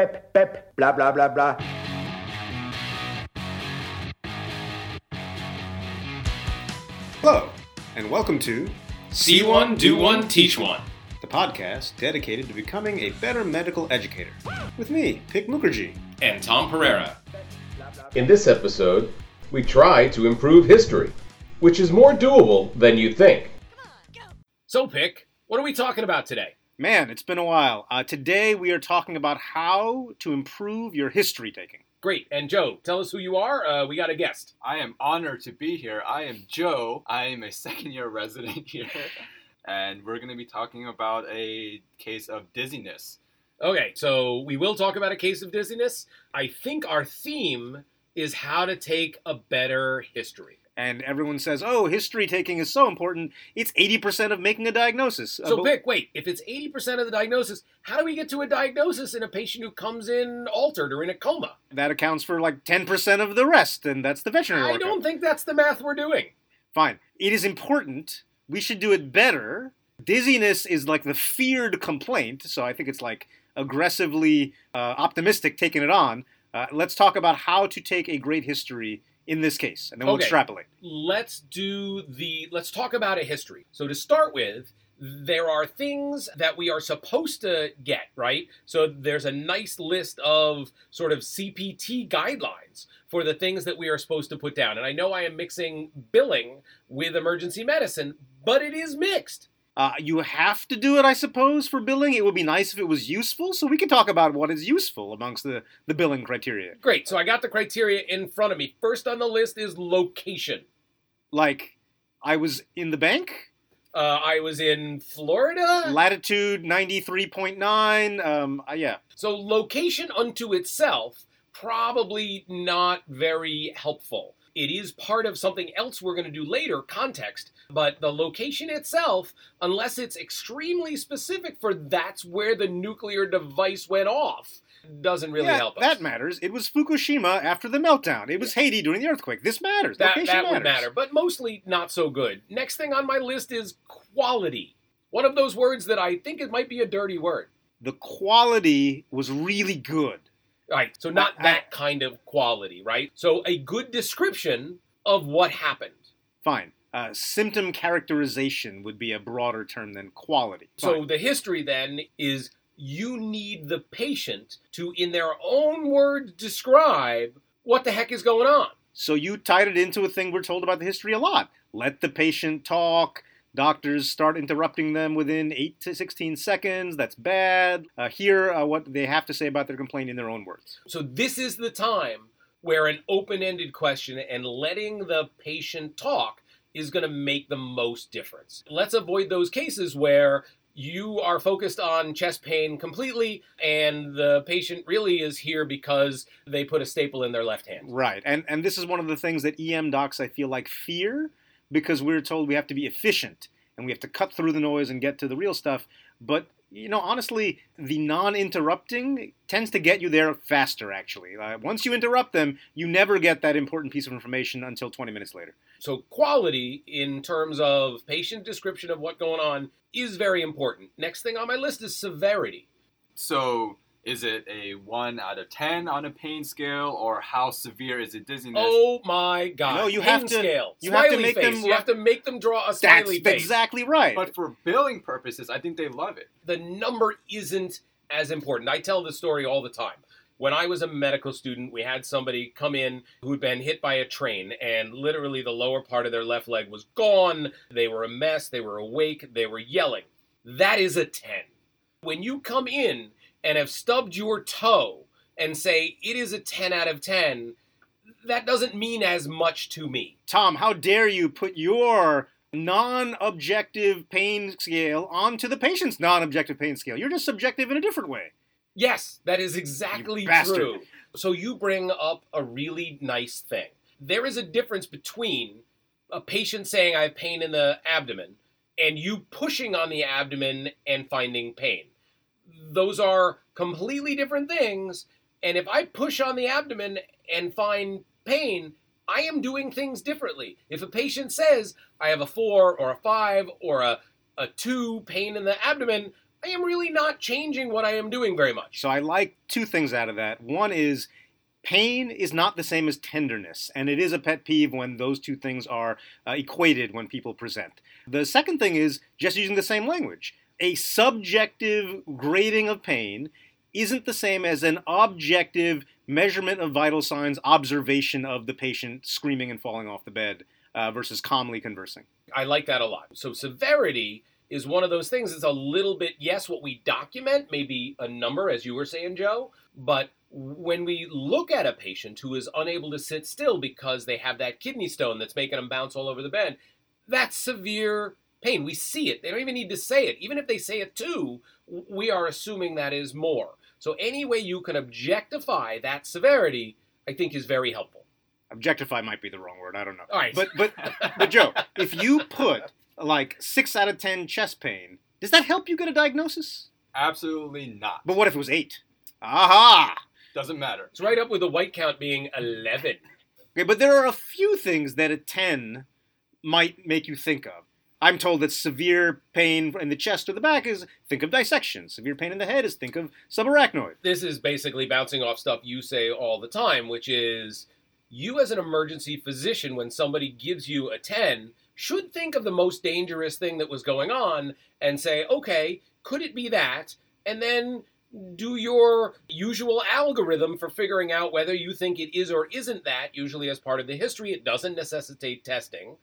pep, pep, blah, blah, blah, blah. Hello, and welcome to See one, do one, teach one. the podcast dedicated to becoming a better medical educator. With me, Pik Mukherjee. And Tom Pereira. In this episode, we try to improve history, which is more doable than you think. So, Pick, what are we talking about today? Man, it's been a while. Uh, today we are talking about how to improve your history taking. Great. And Joe, tell us who you are. Uh, we got a guest. I am honored to be here. I am Joe. I am a second year resident here. And we're going to be talking about a case of dizziness. Okay, so we will talk about a case of dizziness. I think our theme is how to take a better history. And everyone says, oh, history taking is so important. It's 80% of making a diagnosis. Uh, So, but- Pick, wait, if it's 80% of the diagnosis, how do we get to a diagnosis in a patient who comes in altered or in a coma? that accounts for like 10% of the rest, and that's the veterinary I workup. don't think that's the math we're doing. Fine. It is important. We should do it better. Dizziness is like the feared complaint, so I think it's like aggressively uh, optimistic taking it on. Uh, let's talk about how to take a great history in this case, and then we'll Okay. extrapolate. let's do the let's talk about a history so to start with there are things that we are supposed to get right so there's a nice list of sort of cpt guidelines for the things that we are supposed to put down and i know i am mixing billing with emergency medicine but it is mixed Uh, you have to do it, I suppose, for billing. It would be nice if it was useful, so we can talk about what is useful amongst the, the billing criteria. great so i got the criteria in front of me first on the list is location Like, I was in the bank, uh, i was in florida latitude 93.9. Um, uh, yeah. So location unto itself probably not very helpful. It is part of something else we're going to do later, context, but the location itself, unless it's extremely specific for that's where the nuclear device went off, doesn't really yeah, help us. That matters. It was Fukushima after the meltdown. It was Haiti during the earthquake. This matters. That, Location that would matter, but mostly not so good. Next thing on my list is quality. One of those words that I think it might be a dirty word. The quality was really good. Right. So not I- that kind of quality, right? So a good description of what happened. Fine. Uh, symptom characterization would be a broader term than quality. So the history then is you need the patient to, in their own words, describe what the heck is going on. So you tied it into a thing we're told about the history a lot. Let the patient talk. Doctors start interrupting them within 8 to 16 seconds. That's bad. Uh, hear uh, what they have to say about their complaint in their own words. So this is the time where an open-ended question and letting the patient talk is going to make the most difference. Let's avoid those cases where you are focused on chest pain completely and the patient really is here because they put a staple in their left hand. Right. And and this is one of the things that EM docs I feel like fear because we're told we have to be efficient and we have to cut through the noise and get to the real stuff. But you know, honestly, the non-interrupting tends to get you there faster. Actually, uh, once you interrupt them, you never get that important piece of information until 20 minutes later. So quality in terms of patient description of what's going on is very important. Next thing on my list is severity. So, is it a 1 out of 10 on a pain scale, or how severe is it dizziness? Oh my god. No, you Pain have to- scale. you have to make face. them You have to make them draw a scale. That's smiley face. exactly right. But for billing purposes, I think they love it. the number isn't as important. I tell this story all the time. When I was a medical student, we had somebody come in who'd been hit by a train, and literally the lower part of their left leg was gone. They were a mess. They were awake. They were yelling. That is a 10. When you come in and have stubbed your toe and say it is a 10 out of 10, that doesn't mean as much to me. Tom, how dare you put your non-objective pain scale onto the patient's non-objective pain scale? You're just subjective in a different way. Yes, that is exactly true. So you bring up a really nice thing. There is a difference between a patient saying I have pain in the abdomen and you pushing on the abdomen and finding pain. Those are completely different things. And if I push on the abdomen and find pain, I am doing things differently. If a patient says I have a four or a five or a, a two pain in the abdomen, I am really not changing what I am doing very much. So I like two things out of that. One is pain is not the same as tenderness, and it is a pet peeve when those two things are uh, equated when people present. The second thing is just using the same language. A subjective grading of pain isn't the same as an objective measurement of vital signs, observation of the patient screaming and falling off the bed uh, versus calmly conversing. I like that a lot. So severity is one of those things that's a little bit yes what we document maybe a number as you were saying Joe, but when we look at a patient who is unable to sit still because they have that kidney stone that's making them bounce all over the bed, that's severe pain. We see it. They don't even need to say it. Even if they say it too, we are assuming that is more. So any way you can objectify that severity, I think is very helpful. Objectify might be the wrong word. I don't know. All right. But but but Joe, if you put like six out of ten chest pain, does that help you get a diagnosis? Absolutely not. But what if it was eight? Aha! Doesn't matter. it's right up with the white count being 11. Okay, but there are a few things that a 10 might make you think of. I'm told that severe pain in the chest or the back is think of dissection. Severe pain in the head is think of subarachnoid. This is basically bouncing off stuff you say all the time, which is you as an emergency physician, when somebody gives you a 10, should think of the most dangerous thing that was going on and say, okay, could it be that? And then do your usual algorithm for figuring out whether you think it is or isn't that, usually as part of the history. It doesn't necessitate testing.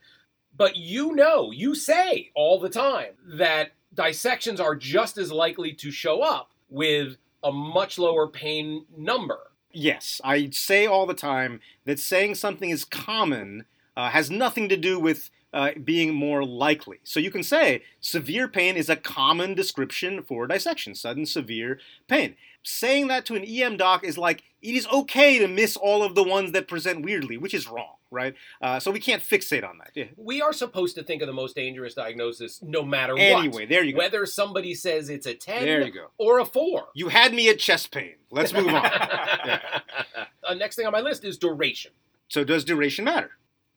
But you know, you say all the time that dissections are just as likely to show up with a much lower pain number. Yes, I say all the time that saying something is common uh, has nothing to do with uh, being more likely. So you can say severe pain is a common description for dissection, sudden severe pain. Saying that to an EM doc is like it is okay to miss all of the ones that present weirdly, which is wrong, right? Uh, so we can't fixate on that. Yeah. We are supposed to think of the most dangerous diagnosis no matter what. Anyway, there you go. Whether somebody says it's a 10 There you go. or a 4. You had me at chest pain. Let's move on. Uh, next thing on my list is duration. So does duration matter?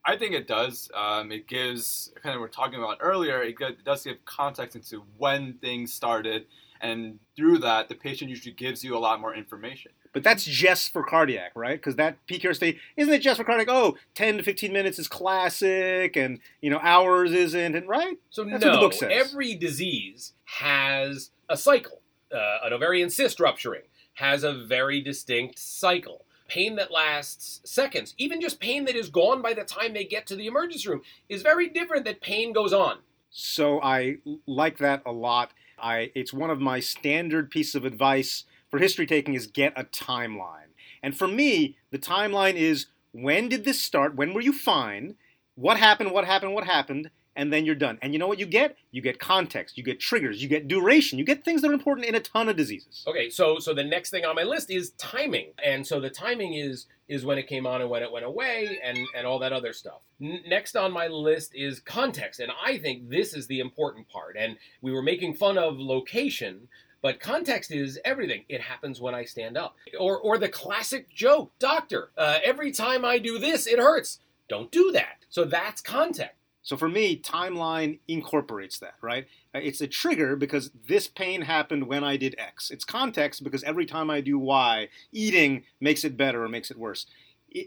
I think it does. Um, it gives kind of we are talking about earlier. It, it does give context into when things started, and through that, the patient usually gives you a lot more information. But that's just for cardiac, right? Because that PQRST isn't it just for cardiac? Oh, 10 to 15 minutes is classic, and you know hours isn't, and right? So That's no, what the book says. every disease has a cycle. Uh, an ovarian cyst rupturing has a very distinct cycle. Pain that lasts seconds, even just pain that is gone by the time they get to the emergency room, is very different than pain goes on. So I like that a lot. I it's one of my standard pieces of advice for history taking is get a timeline. And for me, the timeline is when did this start? When were you fine? What happened? What happened? What happened? And then you're done. And you know what you get? You get context, you get triggers, you get duration, you get things that are important in a ton of diseases. Okay, so so the next thing on my list is timing, and so the timing is is when it came on and when it went away, and and all that other stuff. N- next on my list is context, and I think this is the important part. And we were making fun of location, but context is everything. It happens when I stand up, or or the classic joke, doctor. Uh, every time I do this, it hurts. Don't do that. So that's context. So for me, timeline incorporates that, right? Uh, It's a trigger because this pain happened when I did X. It's context because every time I do Y, eating makes it better or makes it worse.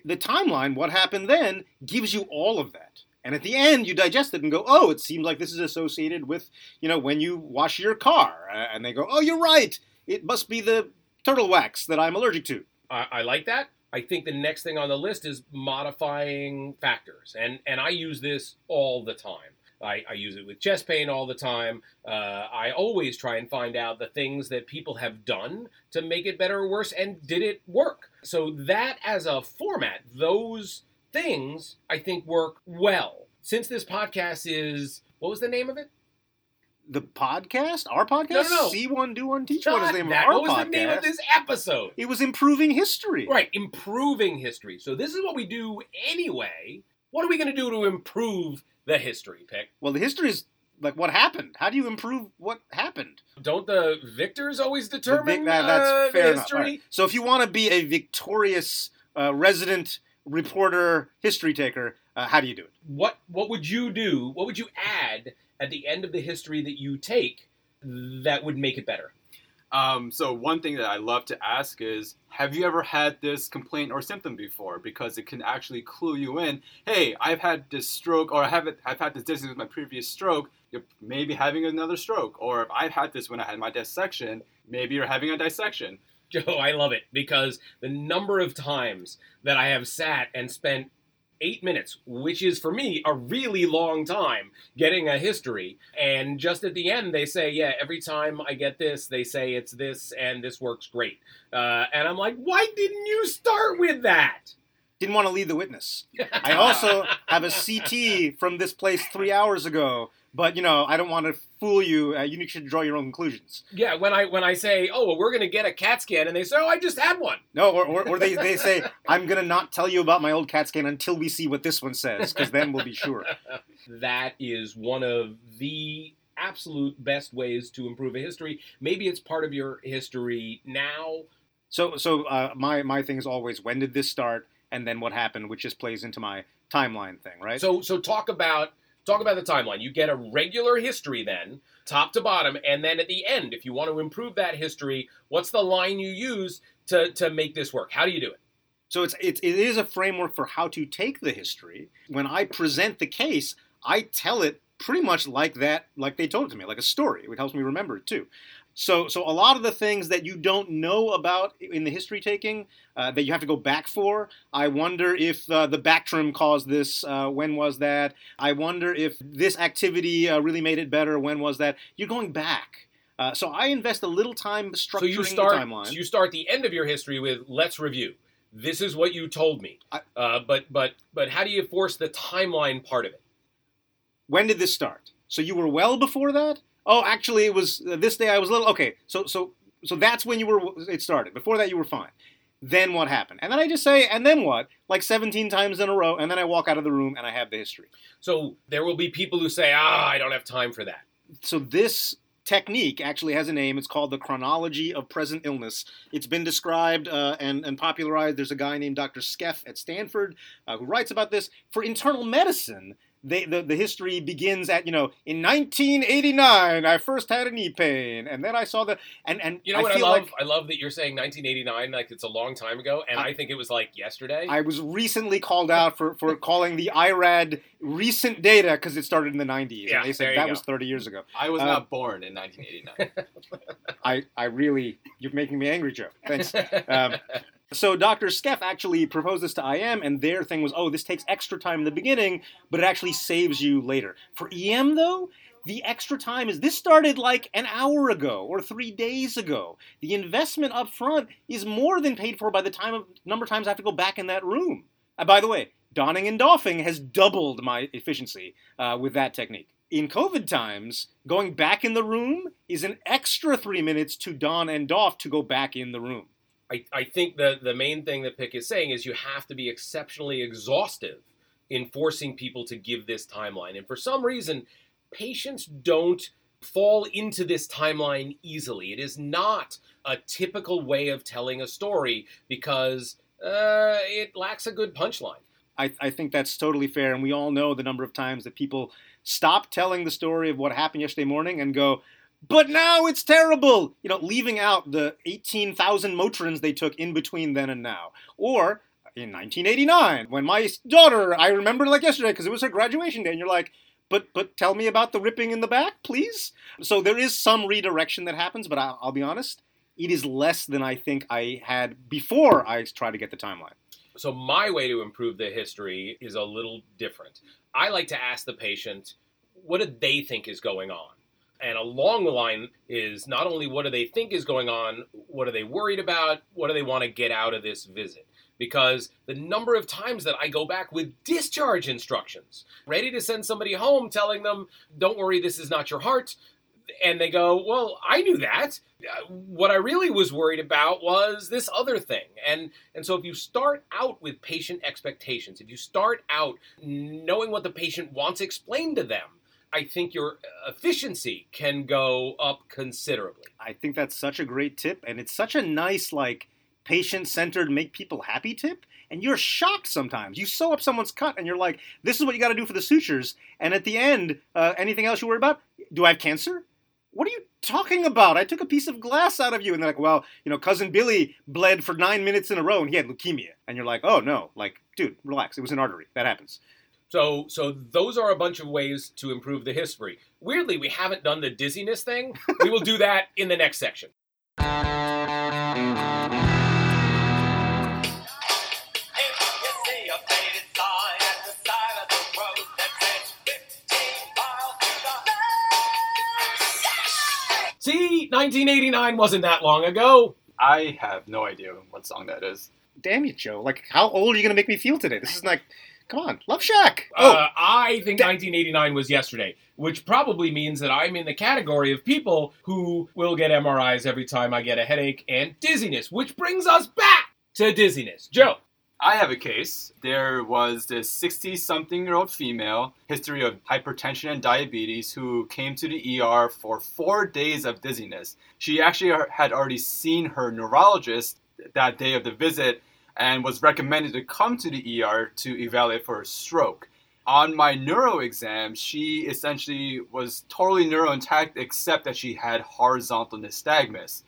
The timeline, what happened then, gives you all of that. And at the end, you digest it and go, oh, it seems like this is associated with, you know, when you wash your car. And they go, oh, you're right. It must be the turtle wax that I'm allergic to. I, I like that. I think the next thing on the list is modifying factors, and and I use this all the time. I, I use it with chest pain all the time. Uh, I always try and find out the things that people have done to make it better or worse, and did it work? So that as a format, those things I think work well. Since this podcast is what was the name of it? The podcast? Our podcast? No, no, no. See one, do one, teach one is the name that. of our what was podcast. the name of this episode? It was improving history. Right, improving history. So this is what we do anyway. What are we going to do to improve the history, Pick? Well, the history is like what happened. How do you improve what happened? Don't the victors always The determine vic- that- that's uh, fair the enough. history? All right. So if you want to be a victorious uh, resident reporter, history taker, uh, how do you do it? What what would you do? What would you add at the end of the history that you take that would make it better? Um, so one thing that I love to ask is, have you ever had this complaint or symptom before? Because it can actually clue you in. Hey, I've had this stroke, or I haven't. I've had this dizziness with my previous stroke. You're maybe having another stroke, or if I've had this when I had my dissection. Maybe you're having a dissection. Joe, I love it because the number of times that I have sat and spent eight minutes, which is for me a really long time getting a history. And just at the end, they say, Yeah, every time I get this, they say it's this and this works great. Uh, and I'm like, Why didn't you start with that? Didn't want to lead the witness. I also have a CT from this place three hours ago, but you know I don't want to fool you. Uh, you should draw your own conclusions. Yeah, when I when I say, "Oh, well, we're going to get a CAT scan," and they say, "Oh, I just had one." No, or, or, or they, they say, "I'm going to not tell you about my old CAT scan until we see what this one says, because then we'll be sure." that is one of the absolute best ways to improve a history. Maybe it's part of your history now. So so uh, my my thing is always when did this start, and then what happened, which just plays into my timeline thing, right? So so talk about talk about the timeline. You get a regular history then, top to bottom, and then at the end, if you want to improve that history, what's the line you use to to make this work? How do you do it? So it's, it's it is a framework for how to take the history. When I present the case, I tell it pretty much like that, like they told it to me, like a story. It helps me remember it too. So, so a lot of the things that you don't know about in the history taking uh, that you have to go back for. I wonder if uh, the Bactrim caused this. Uh, when was that? I wonder if this activity uh, really made it better. When was that? You're going back. Uh, so I invest a little time structuring So you start the timeline. so you start the end of your history with let's review. This is what you told me. I- Uh, but but but how do you force the timeline part of it? when did this start? So you were well before that? Oh, actually, it was uh, this day. I was little okay. So so so that's when you were. It started. Before that, you were fine. Then what happened? And then I just say, and then what? Like 17 times in a row, and then I walk out of the room and I have the history. So there will be people who say, "Ah, I don't have time for that." So this technique actually has a name. It's called the chronology of present illness. It's been described uh, and, and popularized. There's a guy named Dr. Skeff at Stanford uh, who writes about this. For internal medicine, they, the, the history begins at, you know, in 1989, I first had a knee pain. And then I saw the, and, and You know what I love? like I love that you're saying 1989 like it's a long time ago, and I- I, think it was like yesterday. I was recently called out for, for calling the IRAD recent data because it started in the 90s. Yeah, and they said that go. was 30 years ago. I was Uh, not born in 1989. I, I really, you're making me angry, Joe. Thanks. Um, So Dr. Skeff actually proposed this to IM, and their thing was, oh, this takes extra time in the beginning, but it actually saves you later. For EM, though, the extra time is this started like an hour ago or three days ago. The investment up front is more than paid for by the time of number of times I have to go back in that room. And by the way, donning and doffing has doubled my efficiency uh, with that technique. In COVID times, going back in the room is an extra three minutes to don and doff to go back in the room. I, I think the, the main thing that Pick is saying is you have to be exceptionally exhaustive in forcing people to give this timeline. And for some reason, patients don't fall into this timeline easily. It is not a typical way of telling a story because uh, it lacks a good punchline. I, I think that's totally fair, and we all know the number of times that people stop telling the story of what happened yesterday morning and go, but now it's terrible, you know, leaving out the 18,000 Motrins they took in between then and now. Or in 1989, when my daughter, I remember like yesterday because it was her graduation day, and you're like, but but tell me about the ripping in the back, please. So there is some redirection that happens, but I'll, I'll be honest, it is less than I think I had before I tried to get the timeline. So my way to improve the history is a little different. I like to ask the patient, what do they think is going on? And along the line is not only what do they think is going on, what are they worried about, what do they want to get out of this visit? Because the number of times that I go back with discharge instructions, ready to send somebody home telling them, don't worry, this is not your heart. And they go, well, I knew that. What I really was worried about was this other thing. And and so if you start out with patient expectations, if you start out knowing what the patient wants explained to them, I think your efficiency can go up considerably. I think that's such a great tip, and it's such a nice, like, patient centered, make people happy tip. And you're shocked sometimes. You sew up someone's cut, and you're like, this is what you got to do for the sutures. And at the end, uh, anything else you worry about? Do I have cancer? What are you talking about? I took a piece of glass out of you. And they're like, well, you know, cousin Billy bled for nine minutes in a row and he had leukemia. And you're like, oh no, like, dude, relax. It was an artery. That happens. So, so those are a bunch of ways to improve the history. Weirdly, we haven't done the dizziness thing. we will do that in the next section. See, 1989 wasn't that long ago. I have no idea what song that is. Damn you, Joe. Like, how old are you going to make me feel today? This is like, come on, Love Shack. Oh, Uh, I think 1989 was yesterday, which probably means that I'm in the category of people who will get MRIs every time I get a headache and dizziness, which brings us back to dizziness. Joe, I have a case. There was this 60 something year old female, history of hypertension and diabetes, who came to the ER for four days of dizziness. She actually had already seen her neurologist that day of the visit and was recommended to come to the ER to evaluate for a stroke. On my neuro exam, she essentially was totally neuro intact except that she had horizontal nystagmus.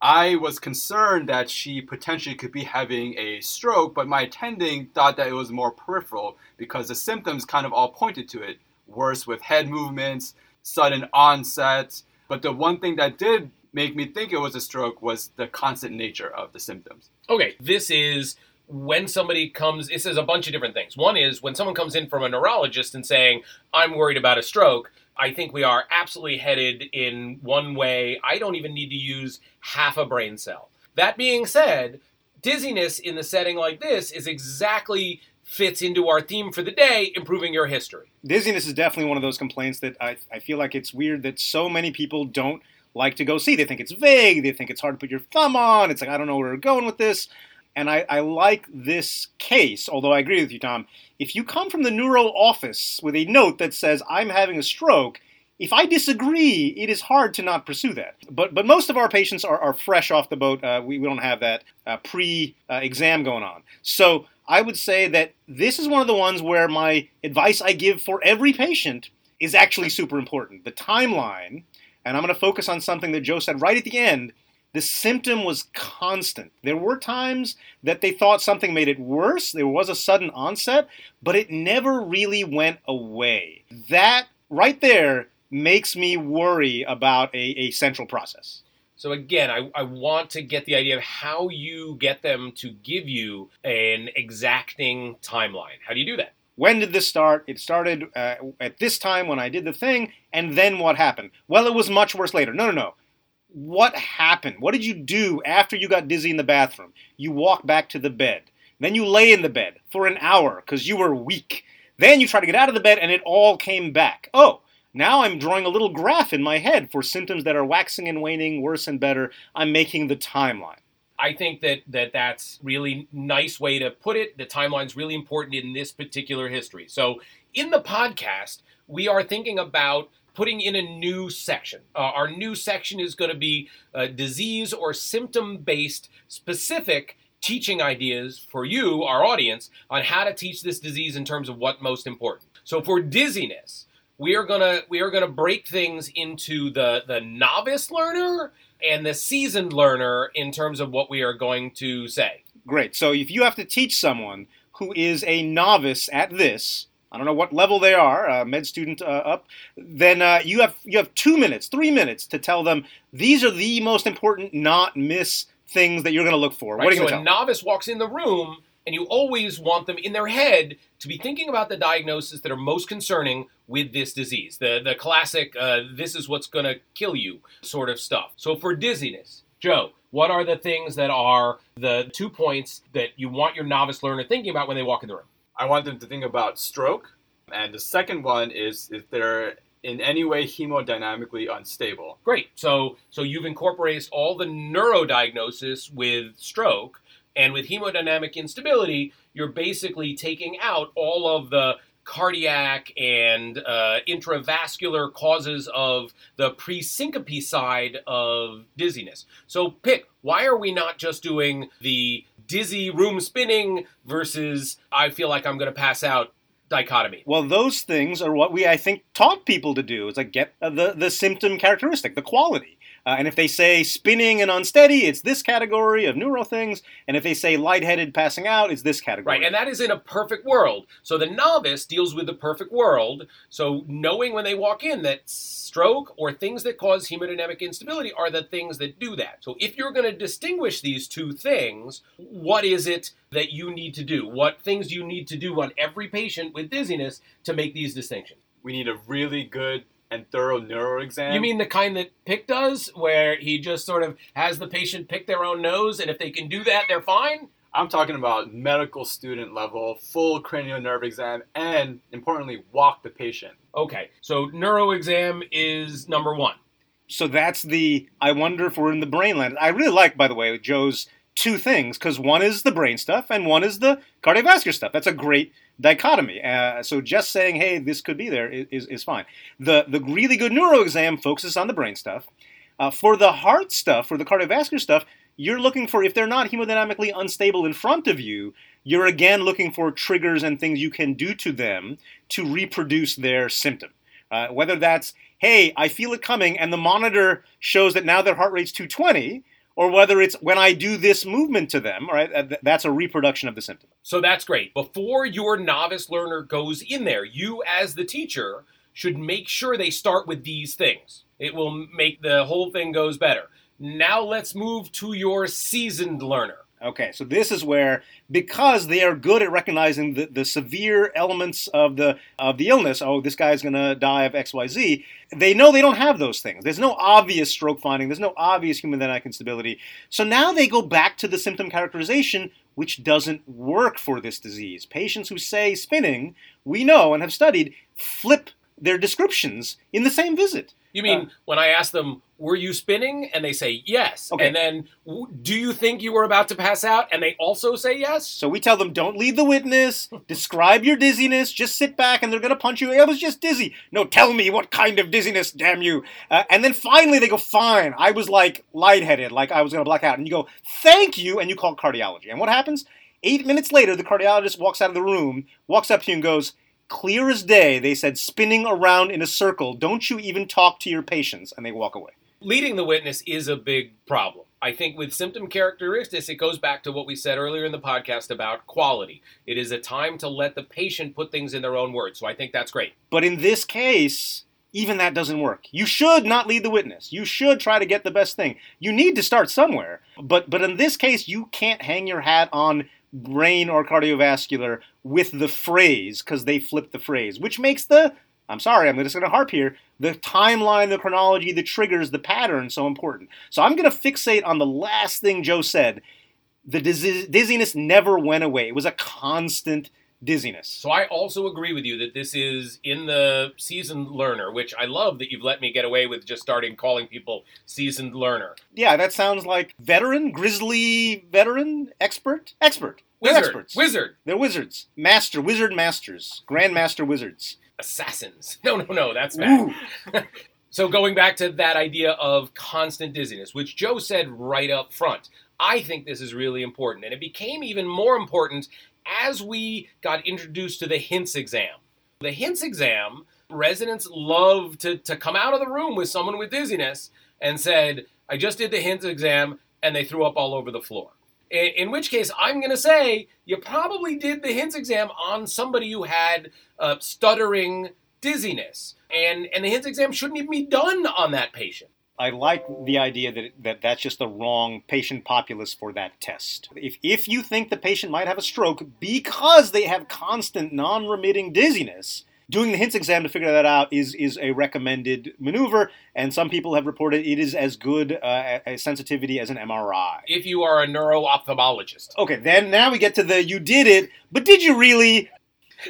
I was concerned that she potentially could be having a stroke, but my attending thought that it was more peripheral because the symptoms kind of all pointed to it. Worse with head movements, sudden onset. But the one thing that did make me think it was a stroke was the constant nature of the symptoms. okay, this is when somebody comes, it says a bunch of different things. One is when someone comes in from a neurologist and saying, I'm worried about a stroke, I think we are absolutely headed in one way. I don't even need to use half a brain cell. That being said, dizziness in the setting like this is exactly fits into our theme for the day, improving your history. dizziness is definitely one of those complaints that I, I feel like it's weird that so many people don't like to go see. They think it's vague. They think it's hard to put your thumb on. It's like, I don't know where we're going with this. And I, I like this case, although I agree with you, Tom. If you come from the neuro office with a note that says, I'm having a stroke, if I disagree, it is hard to not pursue that. But but most of our patients are, are fresh off the boat. Uh, we, we don't have that uh, pre uh, exam going on. So I would say that this is one of the ones where my advice I give for every patient is actually super important. The timeline, and I'm going to focus on something that Joe said right at the end. The symptom was constant. There were times that they thought something made it worse. There was a sudden onset, but it never really went away. That right there makes me worry about a, a central process. So again, I, I want to get the idea of how you get them to give you an exacting timeline. How do you do that? When did this start? It started uh, at this time when I did the thing, and then what happened? Well, it was much worse later. No, no, no. What happened? What did you do after you got dizzy in the bathroom? You walk back to the bed. Then you lay in the bed for an hour because you were weak. Then you try to get out of the bed, and it all came back. Oh, now I'm drawing a little graph in my head for symptoms that are waxing and waning, worse and better. I'm making the timeline. I think that, that that's really nice way to put it. The timeline's really important in this particular history. So in the podcast, we are thinking about putting in a new section. Uh, our new section is going to be uh, disease or symptom based specific teaching ideas for you, our audience, on how to teach this disease in terms of what most important. So for dizziness, we are gonna we are gonna break things into the the novice learner and the seasoned learner in terms of what we are going to say. Great. So if you have to teach someone who is a novice at this, I don't know what level they are, uh, med student uh, up, then uh, you have you have two minutes, three minutes to tell them these are the most important, not miss things that you're going to look for. Right? What are you so going a to tell? novice walks in the room, and you always want them in their head to be thinking about the diagnoses that are most concerning with this disease. The the classic, uh, this is what's going to kill you sort of stuff. So for dizziness, Joe, what are the things that are the two points that you want your novice learner thinking about when they walk in the room? I want them to think about stroke. And the second one is if they're in any way hemodynamically unstable. Great. So so you've incorporated all the neurodiagnosis with stroke and with hemodynamic instability, you're basically taking out all of the cardiac and uh, intravascular causes of the pre-syncope side of dizziness. So pick, why are we not just doing the dizzy room spinning versus I feel like I'm going to pass out dichotomy. Well, those things are what we, I think, taught people to do. Is like get uh, the the symptom characteristic, the quality. Uh, and if they say spinning and unsteady, it's this category of neuro things. And if they say lightheaded, passing out, it's this category. Right, and that is in a perfect world. So the novice deals with the perfect world. So knowing when they walk in that stroke or things that cause hemodynamic instability are the things that do that. So if you're going to distinguish these two things, what is it that you need to do? What things do you need to do on every patient with dizziness to make these distinctions? We need a really good and thorough neuro exam. You mean the kind that Pick does, where he just sort of has the patient pick their own nose, and if they can do that, they're fine? I'm talking about medical student level, full cranial nerve exam, and importantly, walk the patient. Okay, so neuro exam is number one. so that's the. I wonder if we're in the brain land. I really like, by the way, Joe's two things because one is the brain stuff and one is the cardiovascular stuff. That's a great dichotomy. Uh, so just saying, hey, this could be there is, is fine. The the really good neuro exam focuses on the brain stuff. Uh, for the heart stuff, for the cardiovascular stuff, you're looking for if they're not hemodynamically unstable in front of you, you're again looking for triggers and things you can do to them to reproduce their symptom. Uh, whether that's, hey, I feel it coming, and the monitor shows that now their heart rate's 220, or whether it's when I do this movement to them, right? That's a reproduction of the symptom. So that's great. Before your novice learner goes in there, you as the teacher should make sure they start with these things. It will make the whole thing goes better. Now let's move to your seasoned learner. Okay, so this is where because they are good at recognizing the, the severe elements of the of the illness, oh, this guy's gonna die of XYZ, they know they don't have those things. There's no obvious stroke finding, there's no obvious hemodynamic instability. So now they go back to the symptom characterization, which doesn't work for this disease. Patients who say spinning, we know and have studied, flip their descriptions in the same visit. You mean Uh, when I ask them, were you spinning? And they say yes. Okay. And then, "W- do you think you were about to pass out? And they also say yes. So we tell them, don't lead the witness, describe your dizziness, just sit back and they're going to punch you. I was just dizzy. No, tell me what kind of dizziness, damn you. Uh, and then finally they go, fine. I was like lightheaded, like I was going to black out. And you go, thank you. And you call cardiology. And what happens? Eight minutes later, the cardiologist walks out of the room, walks up to you and goes, clear as day. They said, spinning around in a circle. Don't you even talk to your patients. And they walk away. Leading the witness is a big problem. I think with symptom characteristics, it goes back to what we said earlier in the podcast about quality. It is a time to let the patient put things in their own words. So I think that's great. But in this case, even that doesn't work. You should not lead the witness. You should try to get the best thing. You need to start somewhere. But but in this case, you can't hang your hat on brain or cardiovascular with the phrase because they flip the phrase, which makes the I'm sorry, I'm just going to harp here. The timeline, the chronology, the triggers, the pattern so important. So I'm going to fixate on the last thing Joe said. The dizziness never went away. It was a constant dizziness. So I also agree with you that this is in the seasoned learner, which I love that you've let me get away with just starting calling people seasoned learner. Yeah, that sounds like veteran, grizzly veteran, expert, expert. They're Wizard, experts. wizard, They're wizards, master, wizard masters, grandmaster wizards. assassins. No, no, no, that's bad. So going back to that idea of constant dizziness, which Joe said right up front, I think this is really important, and it became even more important as we got introduced to the HINTS exam. The HINTS exam, residents love to, to come out of the room with someone with dizziness and said, I just did the HINTS exam, and they threw up all over the floor. In, which case, I'm going to say you probably did the HINTS exam on somebody who had uh, stuttering dizziness. And, and the HINTS exam shouldn't even be done on that patient. I like the idea that, that that's just the wrong patient populace for that test. If, if you think the patient might have a stroke because they have constant non remitting dizziness, doing the HINTS exam to figure that out is, is a recommended maneuver, and some people have reported it is as good uh, a sensitivity as an MRI. If you are a neuro-ophthalmologist. Okay, then now we get to the you did it, but did you really?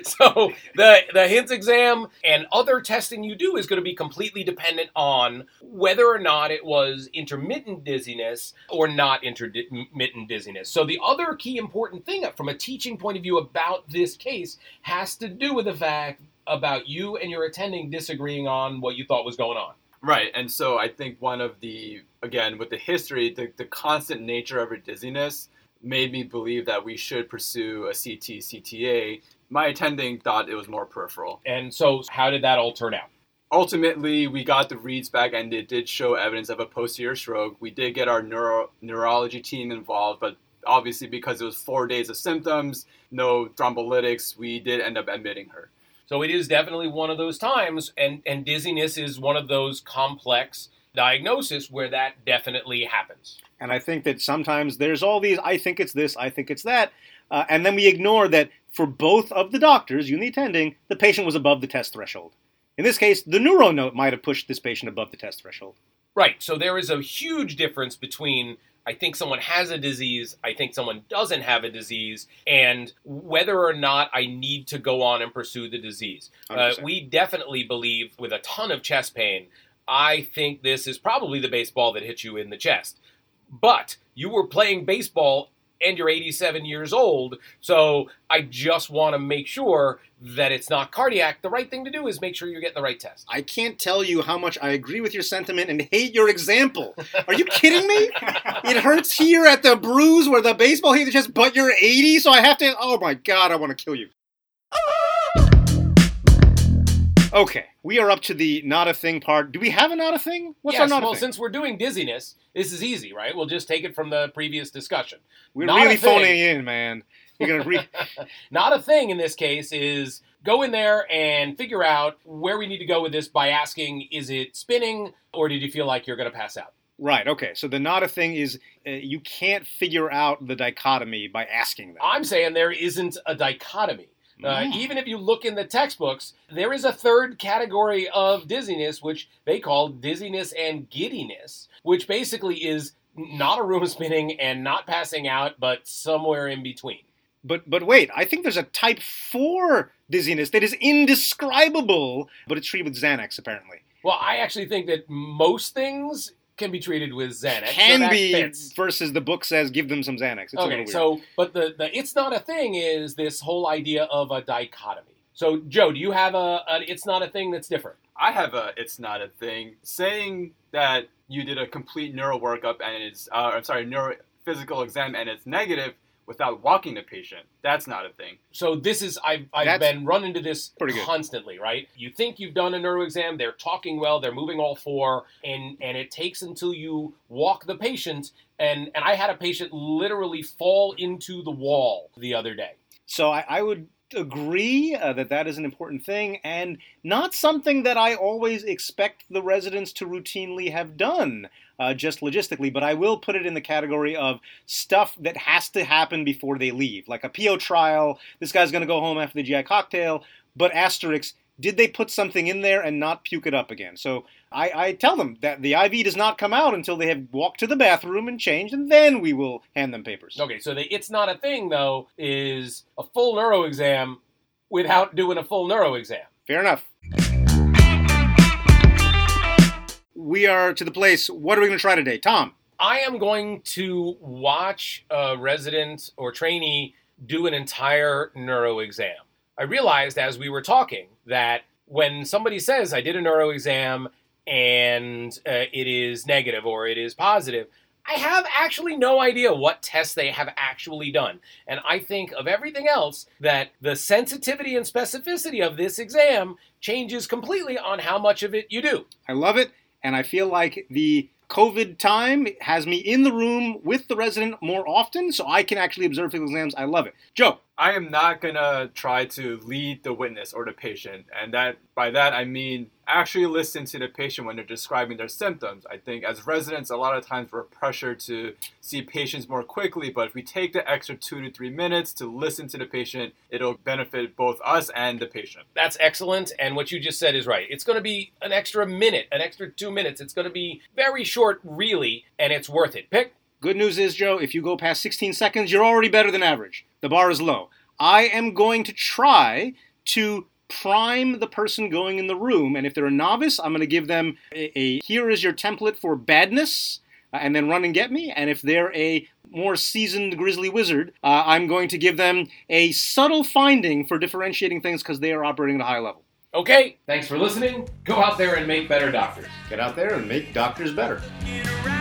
So the the HINTS exam and other testing you do is going to be completely dependent on whether or not it was intermittent dizziness or not intermittent dizziness. So the other key important thing from a teaching point of view about this case has to do with the fact about you and your attending disagreeing on what you thought was going on. Right, and so I think one of the again with the history, the, the constant nature of her dizziness made me believe that we should pursue a CT CTA my attending thought it was more peripheral. And so, how did that all turn out? Ultimately, we got the reads back and it did show evidence of a posterior stroke. We did get our neuro- neurology team involved, but obviously, because it was four days of symptoms, no thrombolytics, we did end up admitting her. So it is definitely one of those times, and, and dizziness is one of those complex diagnoses where that definitely happens. And I think that sometimes there's all these, I think it's this, I think it's that. Uh, and then we ignore that for both of the doctors, you and the attending, the patient was above the test threshold. In this case, the neuro note might have pushed this patient above the test threshold. Right. So there is a huge difference between I think someone has a disease, I think someone doesn't have a disease, and whether or not I need to go on and pursue the disease. Uh, we definitely believe with a ton of chest pain, I think this is probably the baseball that hit you in the chest. But you were playing baseball and you're 87 years old, so I just want to make sure that it's not cardiac. The right thing to do is make sure you're getting the right test. I can't tell you how much I agree with your sentiment and hate your example. Are you kidding me? It hurts here at the bruise where the baseball hit the chest, but you're 80, so I have to. Oh my god, I want to kill you. Okay, we are up to the not a thing part. Do we have a not a thing? What's yes, our not well, a thing? Well, since we're doing dizziness, this is easy, right? We'll just take it from the previous discussion. We're not really phoning in, man. You're gonna re- Not a thing in this case is go in there and figure out where we need to go with this by asking, is it spinning or did you feel like you're going to pass out? right. Okay, so the not a thing is uh, you can't figure out the dichotomy by asking them. I'm saying there isn't a dichotomy. Uh. Even if you look in the textbooks, there is a third category of dizziness, which they call dizziness and giddiness, which basically is not a room spinning and not passing out, but somewhere in between. But but wait, I think there's a type four dizziness that is indescribable, but it's treated with Xanax apparently. Well, I actually think that most things can be treated with Xanax. Can that be fits. versus the book says give them some Xanax. It's a little Okay, weird. so but the, the it's not a thing is this whole idea of a dichotomy. So Joe, do you have a, a it's not a thing that's different? I have a it's not a thing. Saying that you did a complete neuro workup and it's uh, I'm sorry, neuro physical exam and it's negative without walking the patient. That's not a thing. So this is I've I've That's been run into this pretty good. constantly, right? You think you've done a neuro exam, they're talking well, they're moving all four, and and it takes until you walk the patient and and I had a patient literally fall into the wall the other day. So I, I would agree uh, that that is an important thing, and not something that I always expect the residents to routinely have done, uh, just logistically. But I will put it in the category of stuff that has to happen before they leave, like a PO trial. This guy's going to go home after the GI cocktail, but asterisk. Did they put something in there and not puke it up again? So I, I tell them that the IV does not come out until they have walked to the bathroom and changed, and then we will hand them papers. Okay, so the it's not a thing though is a full neuro exam without doing a full neuro exam. Fair enough. We are to the place. What are we going to try today, Tom? I am going to watch a resident or trainee do an entire neuro exam. I realized as we were talking that when somebody says, I did a neuro exam and uh, it is negative or it is positive, I have actually no idea what tests they have actually done. And I think of everything else that the sensitivity and specificity of this exam changes completely on how much of it you do. I love it, and I feel like the COVID time has me in the room with the resident more often, so I can actually observe physical exams. I love it. Joe, I am not gonna try to lead the witness or the patient, and that by that I mean actually listen to the patient when they're describing their symptoms. I think as residents, a lot of times we're pressured to see patients more quickly, but if we take the extra two to three minutes to listen to the patient, it'll benefit both us and the patient. That's excellent. And what you just said is right. It's going to be an extra minute, an extra two minutes. It's going to be very short, really, and it's worth it. Pick. Good news is, Joe, if you go past 16 seconds, you're already better than average. The bar is low. I am going to try to prime the person going in the room, and if they're a novice, I'm going to give them a, a here is your template for badness, uh, and then run and get me. And if they're a more seasoned grizzly wizard, uh, I'm going to give them a subtle finding for differentiating things because they are operating at a high level. Okay. Thanks for listening. Go out there and make better doctors. Get out there and make doctors better. Get around.